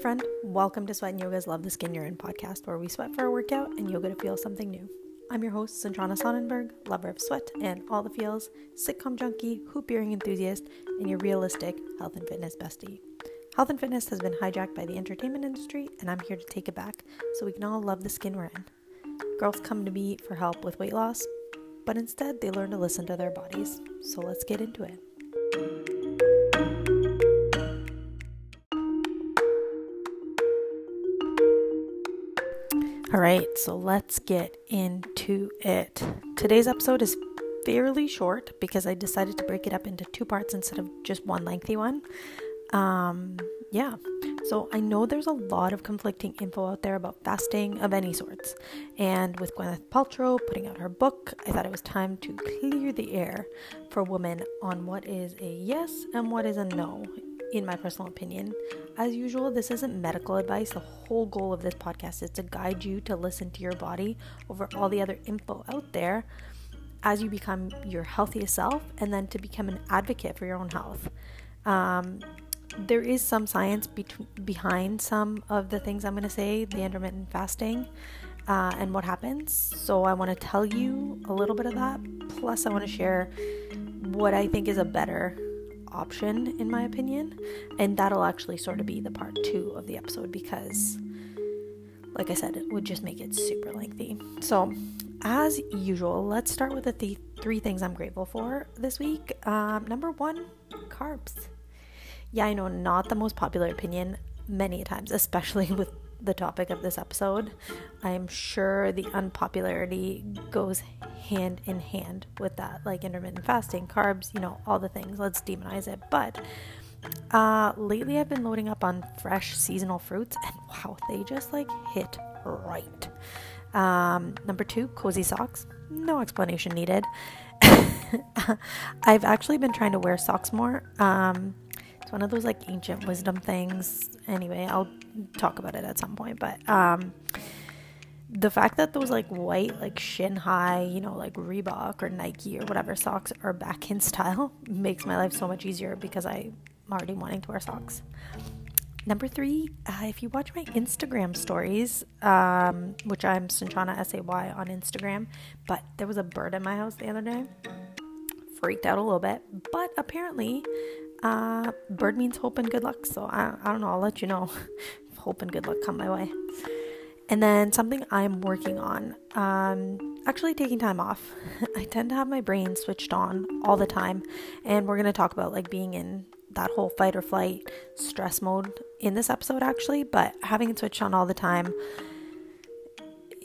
friend, welcome to Sweat and Yoga's Love the Skin You're In podcast, where we sweat for a workout and yoga to feel something new. I'm your host, Sanjana Sonnenberg, lover of sweat and all the feels, sitcom junkie, hoop earring enthusiast, and your realistic health and fitness bestie. Health and fitness has been hijacked by the entertainment industry, and I'm here to take it back so we can all love the skin we're in. Girls come to me for help with weight loss, but instead they learn to listen to their bodies. So let's get into it. All right, so let's get into it. Today's episode is fairly short because I decided to break it up into two parts instead of just one lengthy one. Um, yeah, so I know there's a lot of conflicting info out there about fasting of any sorts. And with Gwyneth Paltrow putting out her book, I thought it was time to clear the air for women on what is a yes and what is a no in my personal opinion. As usual, this isn't medical advice. The whole goal of this podcast is to guide you to listen to your body over all the other info out there as you become your healthiest self and then to become an advocate for your own health. Um, there is some science be- behind some of the things I'm going to say, the intermittent fasting. Uh, and what happens. So, I want to tell you a little bit of that. Plus, I want to share what I think is a better option, in my opinion. And that'll actually sort of be the part two of the episode because, like I said, it would just make it super lengthy. So, as usual, let's start with the th- three things I'm grateful for this week. Um, number one, carbs. Yeah, I know, not the most popular opinion many times, especially with the topic of this episode. I am sure the unpopularity goes hand in hand with that, like intermittent fasting, carbs, you know, all the things. Let's demonize it. But uh, lately, I've been loading up on fresh seasonal fruits, and wow, they just like hit right. Um, number two, cozy socks. No explanation needed. I've actually been trying to wear socks more. Um, it's one of those like ancient wisdom things. Anyway, I'll talk about it at some point. But um, the fact that those like white, like shin high, you know, like Reebok or Nike or whatever socks are back in style makes my life so much easier because I'm already wanting to wear socks. Number three, uh, if you watch my Instagram stories, um, which I'm Sanjana S A Y on Instagram, but there was a bird in my house the other day. Freaked out a little bit, but apparently uh, bird means hope and good luck. So I, I don't know. I'll let you know hope and good luck come my way. And then something I'm working on, um, actually taking time off. I tend to have my brain switched on all the time. And we're going to talk about like being in that whole fight or flight stress mode in this episode actually, but having it switched on all the time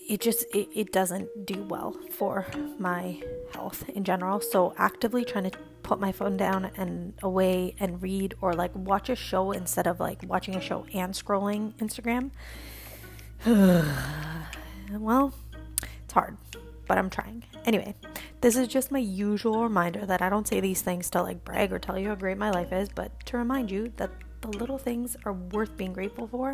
it just it, it doesn't do well for my health in general so actively trying to put my phone down and away and read or like watch a show instead of like watching a show and scrolling instagram well it's hard but i'm trying anyway this is just my usual reminder that i don't say these things to like brag or tell you how great my life is but to remind you that the little things are worth being grateful for,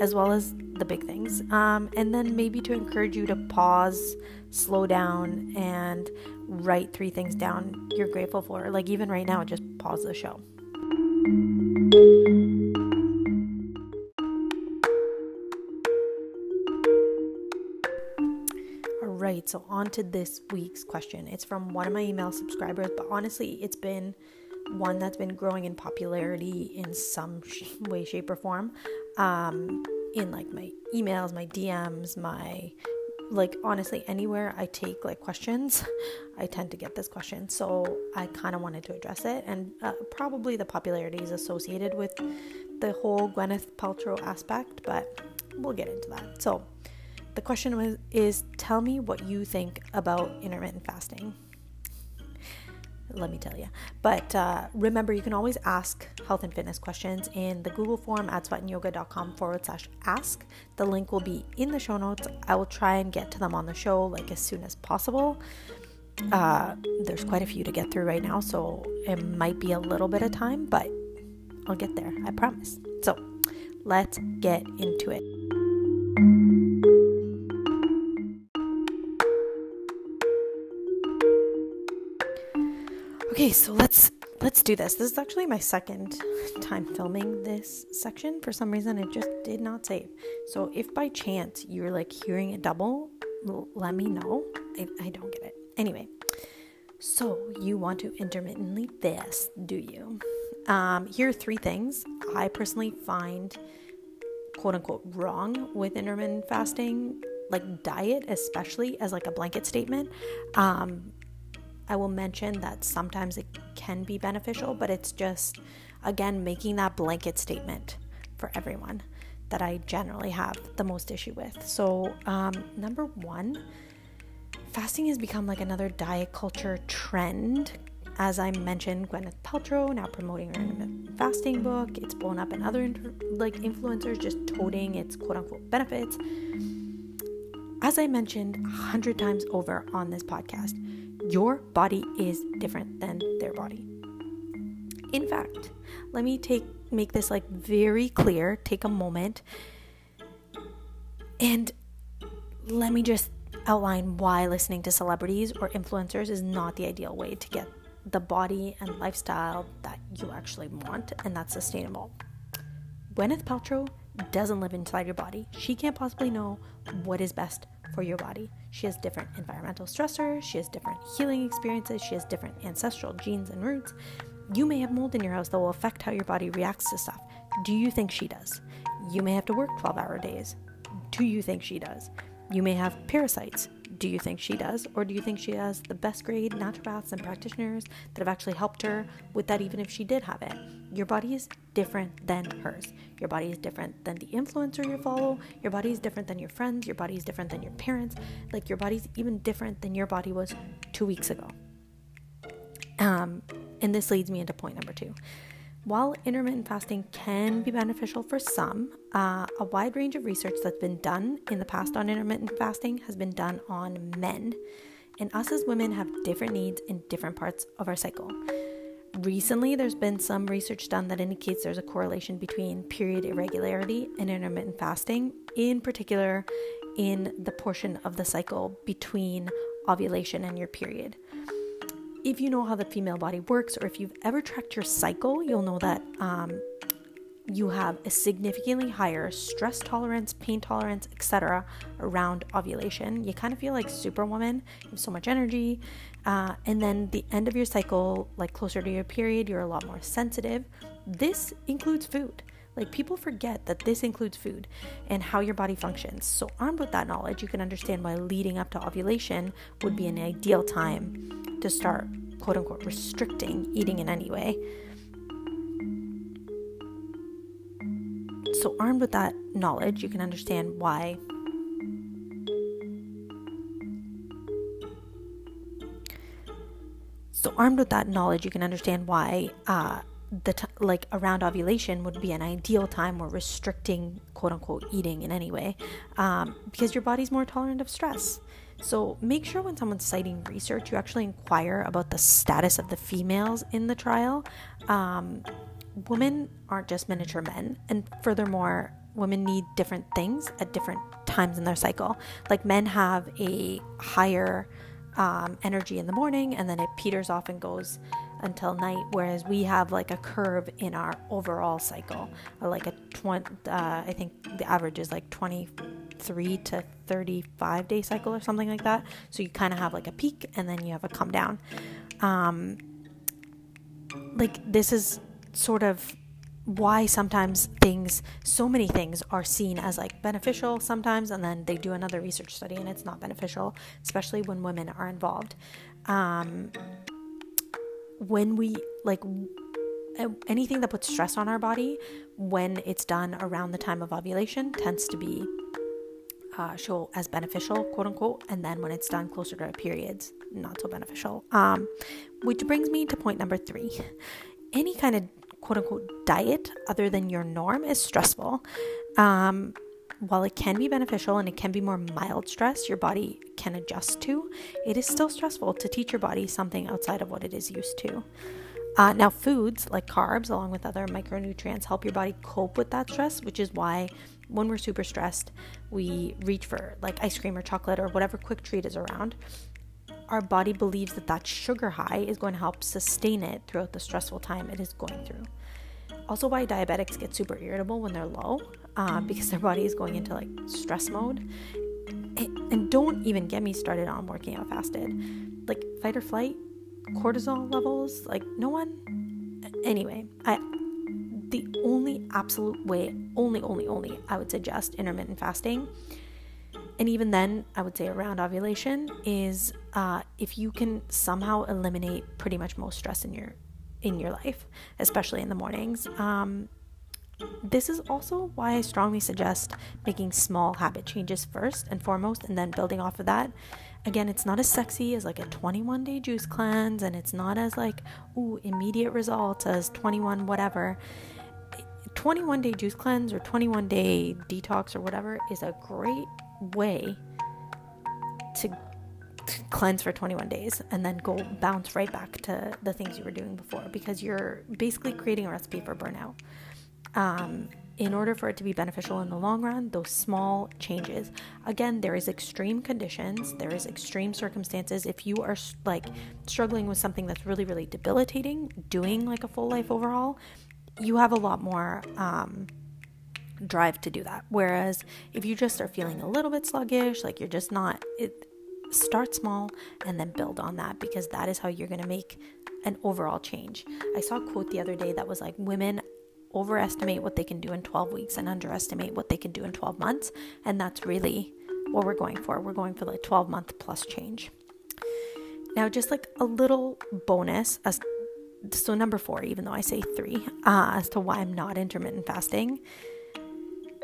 as well as the big things. Um, and then maybe to encourage you to pause, slow down, and write three things down you're grateful for. Like even right now, just pause the show. All right, so on to this week's question. It's from one of my email subscribers, but honestly, it's been one that's been growing in popularity in some way, shape, or form. Um, in like my emails, my DMs, my like honestly anywhere I take like questions, I tend to get this question. So I kind of wanted to address it, and uh, probably the popularity is associated with the whole Gwyneth Paltrow aspect, but we'll get into that. So the question was, is tell me what you think about intermittent fasting let me tell you. But uh, remember, you can always ask health and fitness questions in the Google form at sweatandyoga.com forward slash ask. The link will be in the show notes. I will try and get to them on the show like as soon as possible. Uh, there's quite a few to get through right now, so it might be a little bit of time, but I'll get there, I promise. So let's get into it. Okay, so let's let's do this. This is actually my second time filming this section. For some reason, it just did not save. So if by chance you're like hearing a double, let me know. I, I don't get it. Anyway, so you want to intermittently fast, do you? Um, here are three things I personally find quote unquote wrong with intermittent fasting, like diet, especially as like a blanket statement. Um, I will mention that sometimes it can be beneficial, but it's just, again, making that blanket statement for everyone that I generally have the most issue with. So, um, number one, fasting has become like another diet culture trend. As I mentioned, Gwyneth Paltrow now promoting her fasting book. It's blown up in other inter- like influencers just toting its quote unquote benefits. As I mentioned a hundred times over on this podcast, your body is different than their body. In fact, let me take make this like very clear, take a moment and let me just outline why listening to celebrities or influencers is not the ideal way to get the body and lifestyle that you actually want and that's sustainable. Gwyneth Paltrow doesn't live inside your body. She can't possibly know what is best for your body. She has different environmental stressors, she has different healing experiences, she has different ancestral genes and roots. You may have mold in your house that will affect how your body reacts to stuff. Do you think she does? You may have to work 12 hour days. Do you think she does? You may have parasites. Do you think she does? Or do you think she has the best grade naturopaths and practitioners that have actually helped her with that, even if she did have it? Your body is different than hers. Your body is different than the influencer you follow. Your body is different than your friends. Your body is different than your parents. Like, your body's even different than your body was two weeks ago. Um, and this leads me into point number two. While intermittent fasting can be beneficial for some, uh, a wide range of research that's been done in the past on intermittent fasting has been done on men. And us as women have different needs in different parts of our cycle. Recently, there's been some research done that indicates there's a correlation between period irregularity and intermittent fasting, in particular in the portion of the cycle between ovulation and your period. If you know how the female body works, or if you've ever tracked your cycle, you'll know that um, you have a significantly higher stress tolerance, pain tolerance, etc. around ovulation. You kind of feel like superwoman. You have so much energy. Uh, and then the end of your cycle, like closer to your period, you're a lot more sensitive. This includes food. Like people forget that this includes food and how your body functions. So, armed with that knowledge, you can understand why leading up to ovulation would be an ideal time to start, quote unquote, restricting eating in any way. So, armed with that knowledge, you can understand why. So, armed with that knowledge, you can understand why uh, the t- like around ovulation would be an ideal time or restricting quote unquote eating in any way um, because your body's more tolerant of stress so make sure when someone's citing research, you actually inquire about the status of the females in the trial. Um, women aren't just miniature men, and furthermore, women need different things at different times in their cycle. Like men have a higher um, energy in the morning, and then it peters off and goes until night whereas we have like a curve in our overall cycle. Like a 20 uh, i think the average is like 23 to 35 day cycle or something like that. So you kind of have like a peak and then you have a come down. Um, like this is sort of why sometimes things so many things are seen as like beneficial sometimes and then they do another research study and it's not beneficial especially when women are involved. Um, when we like anything that puts stress on our body when it's done around the time of ovulation tends to be uh, show as beneficial quote unquote and then when it's done closer to periods not so beneficial. Um, which brings me to point number three any kind of quote unquote diet other than your norm is stressful um, while it can be beneficial and it can be more mild stress your body can adjust to, it is still stressful to teach your body something outside of what it is used to. Uh, now, foods like carbs, along with other micronutrients, help your body cope with that stress, which is why when we're super stressed, we reach for like ice cream or chocolate or whatever quick treat is around. Our body believes that that sugar high is going to help sustain it throughout the stressful time it is going through. Also, why diabetics get super irritable when they're low, uh, because their body is going into like stress mode. And, don't even get me started on working out fasted. Like fight or flight, cortisol levels, like no one. Anyway, I the only absolute way, only, only, only I would suggest intermittent fasting and even then i would say around ovulation is uh, if you can somehow eliminate pretty much most stress in your in your life especially in the mornings um, this is also why i strongly suggest making small habit changes first and foremost and then building off of that. Again it's not as sexy as like a 21 day juice cleanse and it's not as like ooh immediate results as 21 whatever. 21 day juice cleanse or 21 day detox or whatever is a great way cleanse for 21 days and then go bounce right back to the things you were doing before because you're basically creating a recipe for burnout. Um, in order for it to be beneficial in the long run, those small changes. Again, there is extreme conditions, there is extreme circumstances. If you are like struggling with something that's really, really debilitating, doing like a full life overhaul, you have a lot more um, drive to do that. Whereas if you just are feeling a little bit sluggish, like you're just not, it, start small and then build on that because that is how you're going to make an overall change. I saw a quote the other day that was like, women overestimate what they can do in 12 weeks and underestimate what they can do in 12 months. And that's really what we're going for. We're going for like 12 month plus change. Now, just like a little bonus as so number four, even though I say three, uh, as to why I'm not intermittent fasting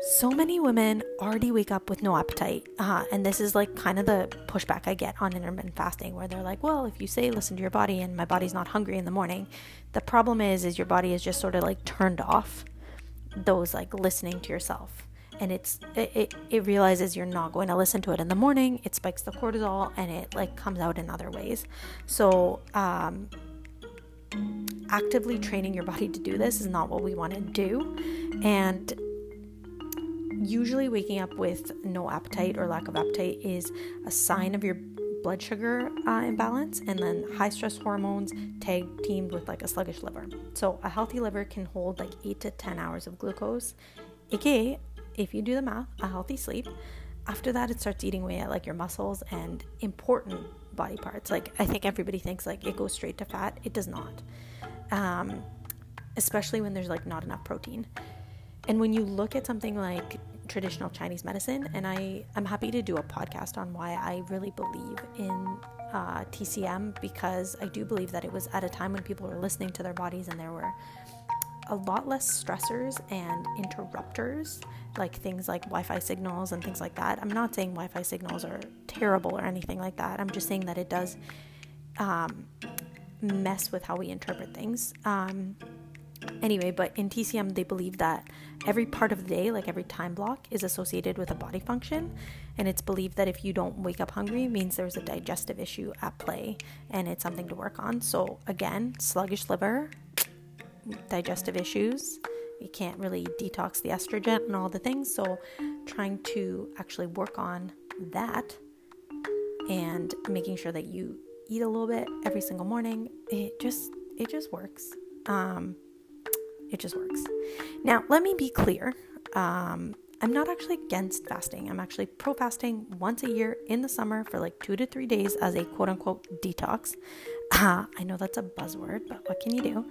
so many women already wake up with no appetite. Uh, and this is like kind of the pushback I get on intermittent fasting, where they're like, well, if you say listen to your body and my body's not hungry in the morning, the problem is, is your body is just sort of like turned off those like listening to yourself. And it's it, it, it realizes you're not going to listen to it in the morning. It spikes the cortisol and it like comes out in other ways. So um, actively training your body to do this is not what we want to do. And usually waking up with no appetite or lack of appetite is a sign of your blood sugar uh, imbalance and then high stress hormones tag teamed with like a sluggish liver. So a healthy liver can hold like 8 to 10 hours of glucose, aka if you do the math, a healthy sleep. After that it starts eating away at like your muscles and important body parts. Like I think everybody thinks like it goes straight to fat. It does not. Um, especially when there's like not enough protein. And when you look at something like traditional Chinese medicine, and I, I'm happy to do a podcast on why I really believe in uh, TCM because I do believe that it was at a time when people were listening to their bodies and there were a lot less stressors and interrupters, like things like Wi Fi signals and things like that. I'm not saying Wi Fi signals are terrible or anything like that. I'm just saying that it does um, mess with how we interpret things. Um, Anyway, but in TCM, they believe that every part of the day, like every time block, is associated with a body function. And it's believed that if you don't wake up hungry, means there's a digestive issue at play and it's something to work on. So, again, sluggish liver, digestive issues. You can't really detox the estrogen and all the things. So, trying to actually work on that and making sure that you eat a little bit every single morning, it just it just works. Um, it just works. Now, let me be clear. Um, I'm not actually against fasting. I'm actually pro fasting once a year in the summer for like two to three days as a quote unquote detox. Uh, I know that's a buzzword, but what can you do?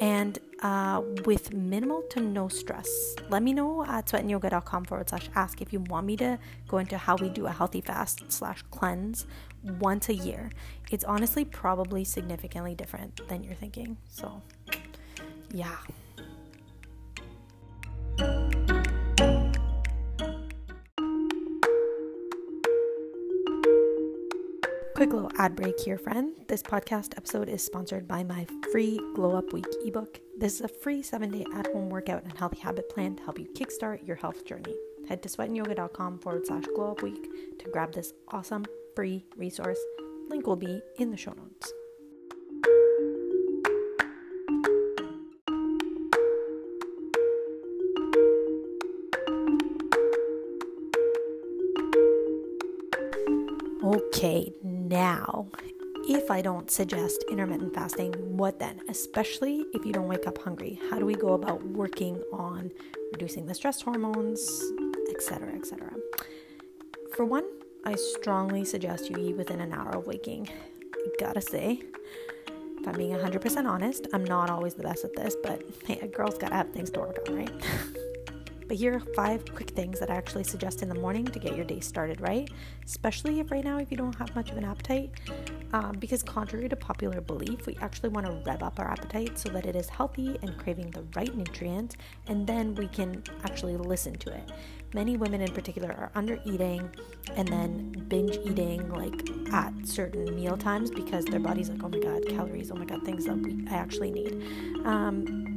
And uh, with minimal to no stress. Let me know at sweatandyoga.com forward slash ask if you want me to go into how we do a healthy fast slash cleanse once a year. It's honestly probably significantly different than you're thinking. So, yeah. Quick little ad break here, friend. This podcast episode is sponsored by my free Glow Up Week ebook. This is a free seven day at home workout and healthy habit plan to help you kickstart your health journey. Head to sweatandyoga.com forward slash glow up week to grab this awesome free resource. Link will be in the show notes. Okay, now if I don't suggest intermittent fasting, what then? Especially if you don't wake up hungry. How do we go about working on reducing the stress hormones, etc., etc.? For one, I strongly suggest you eat within an hour of waking. Gotta say, if I'm being 100% honest, I'm not always the best at this, but hey, a girl's gotta have things to work on, right? But here are five quick things that I actually suggest in the morning to get your day started right, especially if right now if you don't have much of an appetite. Um, because contrary to popular belief, we actually want to rev up our appetite so that it is healthy and craving the right nutrients, and then we can actually listen to it. Many women in particular are under eating and then binge eating like at certain meal times because their body's like, oh my god, calories, oh my god, things that we I actually need. Um,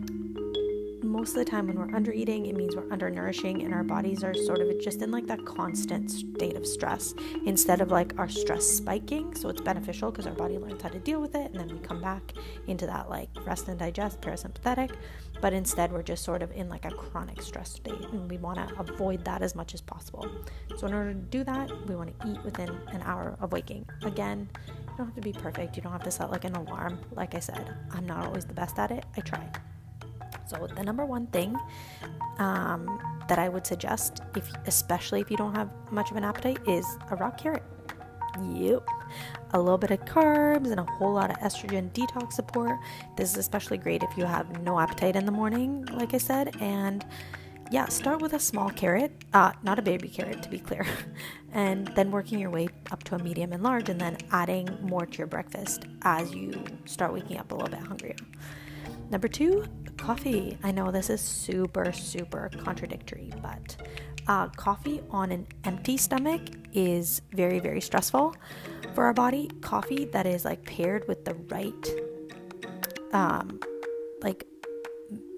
most of the time when we're under eating, it means we're undernourishing and our bodies are sort of just in like that constant state of stress instead of like our stress spiking. So it's beneficial because our body learns how to deal with it and then we come back into that like rest and digest parasympathetic. But instead, we're just sort of in like a chronic stress state and we want to avoid that as much as possible. So, in order to do that, we want to eat within an hour of waking. Again, you don't have to be perfect, you don't have to set like an alarm. Like I said, I'm not always the best at it, I try. So the number one thing um, that I would suggest, if especially if you don't have much of an appetite, is a raw carrot. Yep. A little bit of carbs and a whole lot of estrogen detox support. This is especially great if you have no appetite in the morning, like I said. And yeah, start with a small carrot, uh, not a baby carrot to be clear, and then working your way up to a medium and large, and then adding more to your breakfast as you start waking up a little bit hungrier. Number two, coffee. I know this is super, super contradictory, but uh, coffee on an empty stomach is very, very stressful for our body. Coffee that is like paired with the right, um, like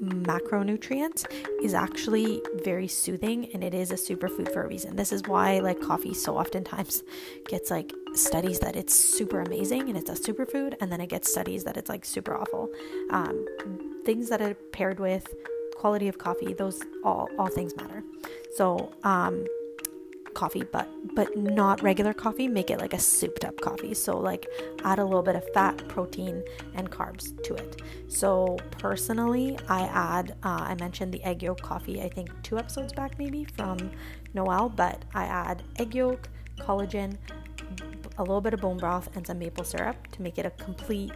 macronutrients is actually very soothing and it is a superfood for a reason. This is why like coffee so oftentimes gets like studies that it's super amazing and it's a superfood and then it gets studies that it's like super awful. Um, things that are paired with quality of coffee, those all all things matter. So um, coffee, but but not regular coffee. Make it like a souped up coffee. So like add a little bit of fat, protein, and carbs to it. So personally, I add. Uh, I mentioned the egg yolk coffee. I think two episodes back maybe from Noel, but I add egg yolk, collagen, a little bit of bone broth, and some maple syrup to make it a complete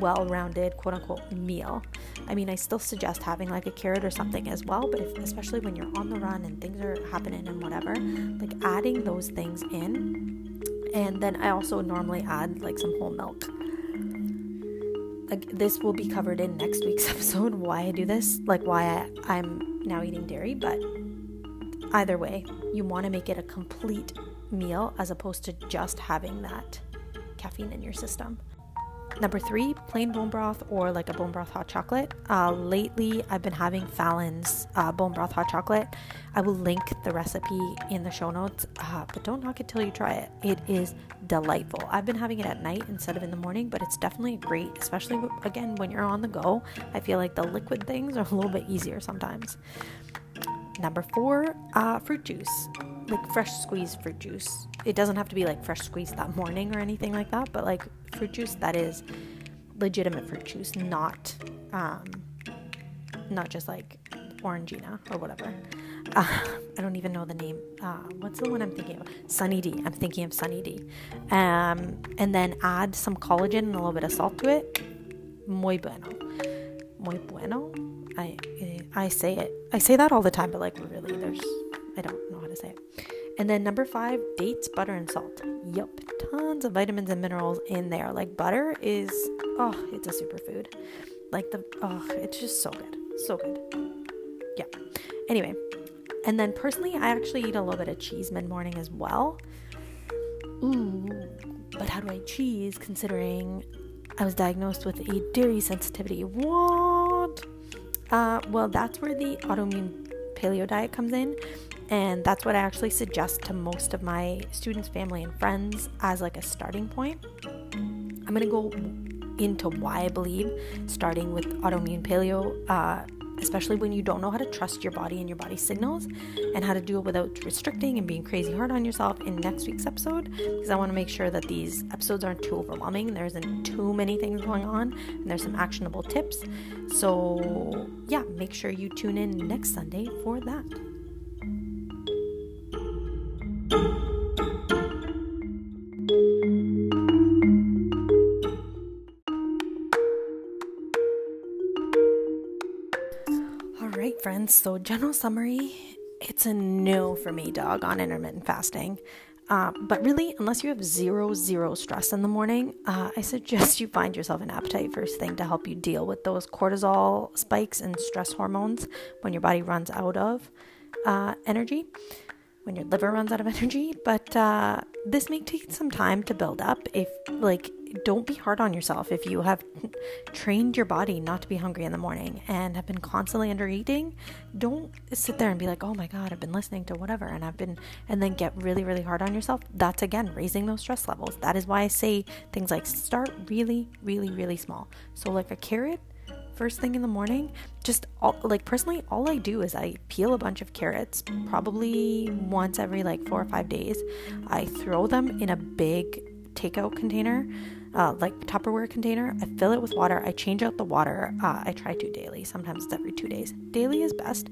well rounded quote unquote meal. I mean, I still suggest having like a carrot or something as well, but if, especially when you're on the run and things are happening and whatever, like adding those things in. And then I also normally add like some whole milk. Like, this will be covered in next week's episode why I do this, like why I, I'm now eating dairy, but either way, you want to make it a complete meal as opposed to just having that caffeine in your system. Number three, plain bone broth or like a bone broth hot chocolate. Uh, lately, I've been having Fallon's uh, bone broth hot chocolate. I will link the recipe in the show notes, uh, but don't knock it till you try it. It is delightful. I've been having it at night instead of in the morning, but it's definitely great, especially again when you're on the go. I feel like the liquid things are a little bit easier sometimes. Number four, uh, fruit juice, like fresh squeezed fruit juice. It doesn't have to be like fresh squeezed that morning or anything like that, but like fruit juice that is legitimate fruit juice, not um, not just like Orangina or whatever. Uh, I don't even know the name. Uh, what's the one I'm thinking of? Sunny D. I'm thinking of Sunny D. Um, and then add some collagen and a little bit of salt to it. Muy bueno. Muy bueno. I I say it. I say that all the time, but like really, there's I don't know how to say it. And then number five, dates, butter, and salt. Yup, tons of vitamins and minerals in there. Like butter is oh, it's a superfood. Like the oh, it's just so good, so good. Yeah. Anyway, and then personally, I actually eat a little bit of cheese mid morning as well. Ooh, but how do I cheese considering I was diagnosed with a dairy sensitivity? What? Uh, well, that's where the autoimmune paleo diet comes in. And that's what I actually suggest to most of my students, family, and friends as like a starting point. I'm to go into why I believe starting with autoimmune paleo uh, especially when you don't know how to trust your body and your body signals and how to do it without restricting and being crazy hard on yourself in next week's episode because I want to make sure that these episodes aren't too overwhelming. There isn't too many things going on and there's some actionable tips. So, yeah, make sure you tune in next Sunday for that. So, general summary it's a no for me, dog, on intermittent fasting. Uh, but really, unless you have zero, zero stress in the morning, uh, I suggest you find yourself an appetite first thing to help you deal with those cortisol spikes and stress hormones when your body runs out of uh, energy, when your liver runs out of energy. But uh, this may take some time to build up. If, like, don't be hard on yourself if you have trained your body not to be hungry in the morning and have been constantly under eating don't sit there and be like oh my god i've been listening to whatever and i've been and then get really really hard on yourself that's again raising those stress levels that is why i say things like start really really really small so like a carrot first thing in the morning just all, like personally all i do is i peel a bunch of carrots probably once every like four or five days. I throw them in a big takeout container uh, like Tupperware container. I fill it with water. I change out the water. Uh, I try to daily. Sometimes it's every two days. Daily is best.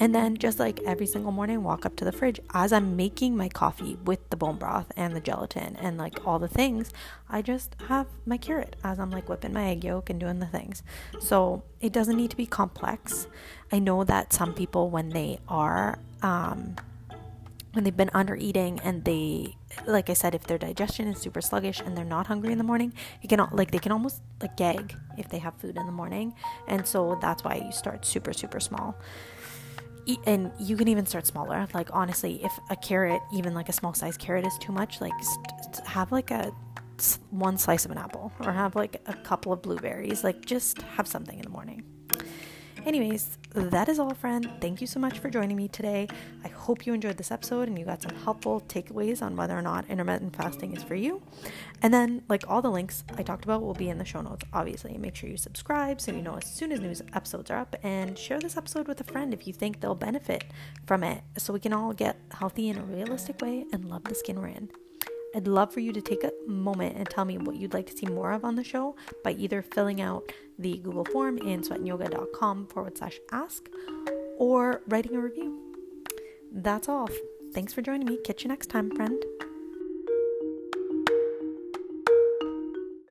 And then just like every single morning, walk up to the fridge as I'm making my coffee with the bone broth and the gelatin and like all the things. I just have my carrot as I'm like whipping my egg yolk and doing the things. So it doesn't need to be complex. I know that some people, when they are, um, when they've been under eating and they like i said if their digestion is super sluggish and they're not hungry in the morning you can like they can almost like gag if they have food in the morning. And so that's why you start super super small. And you can even start smaller. Like honestly if a carrot even like a small size carrot is too much like st- have like a one slice of an apple or have like a couple of blueberries like just have something in the Anyways, that is all, friend. Thank you so much for joining me today. I hope you enjoyed this episode and you got some helpful takeaways on whether or not intermittent fasting is for you. And then, like all the links I talked about, will be in the show notes, obviously. Make sure you subscribe so you know as soon as new episodes are up, and share this episode with a friend if you think they'll benefit from it so we can all get healthy in a realistic way and love the skin we're in. I'd love for you to take a moment and tell me what you'd like to see more of on the show by either filling out the Google form in sweatandyoga.com forward slash ask or writing a review. That's all. Thanks for joining me. Catch you next time, friend.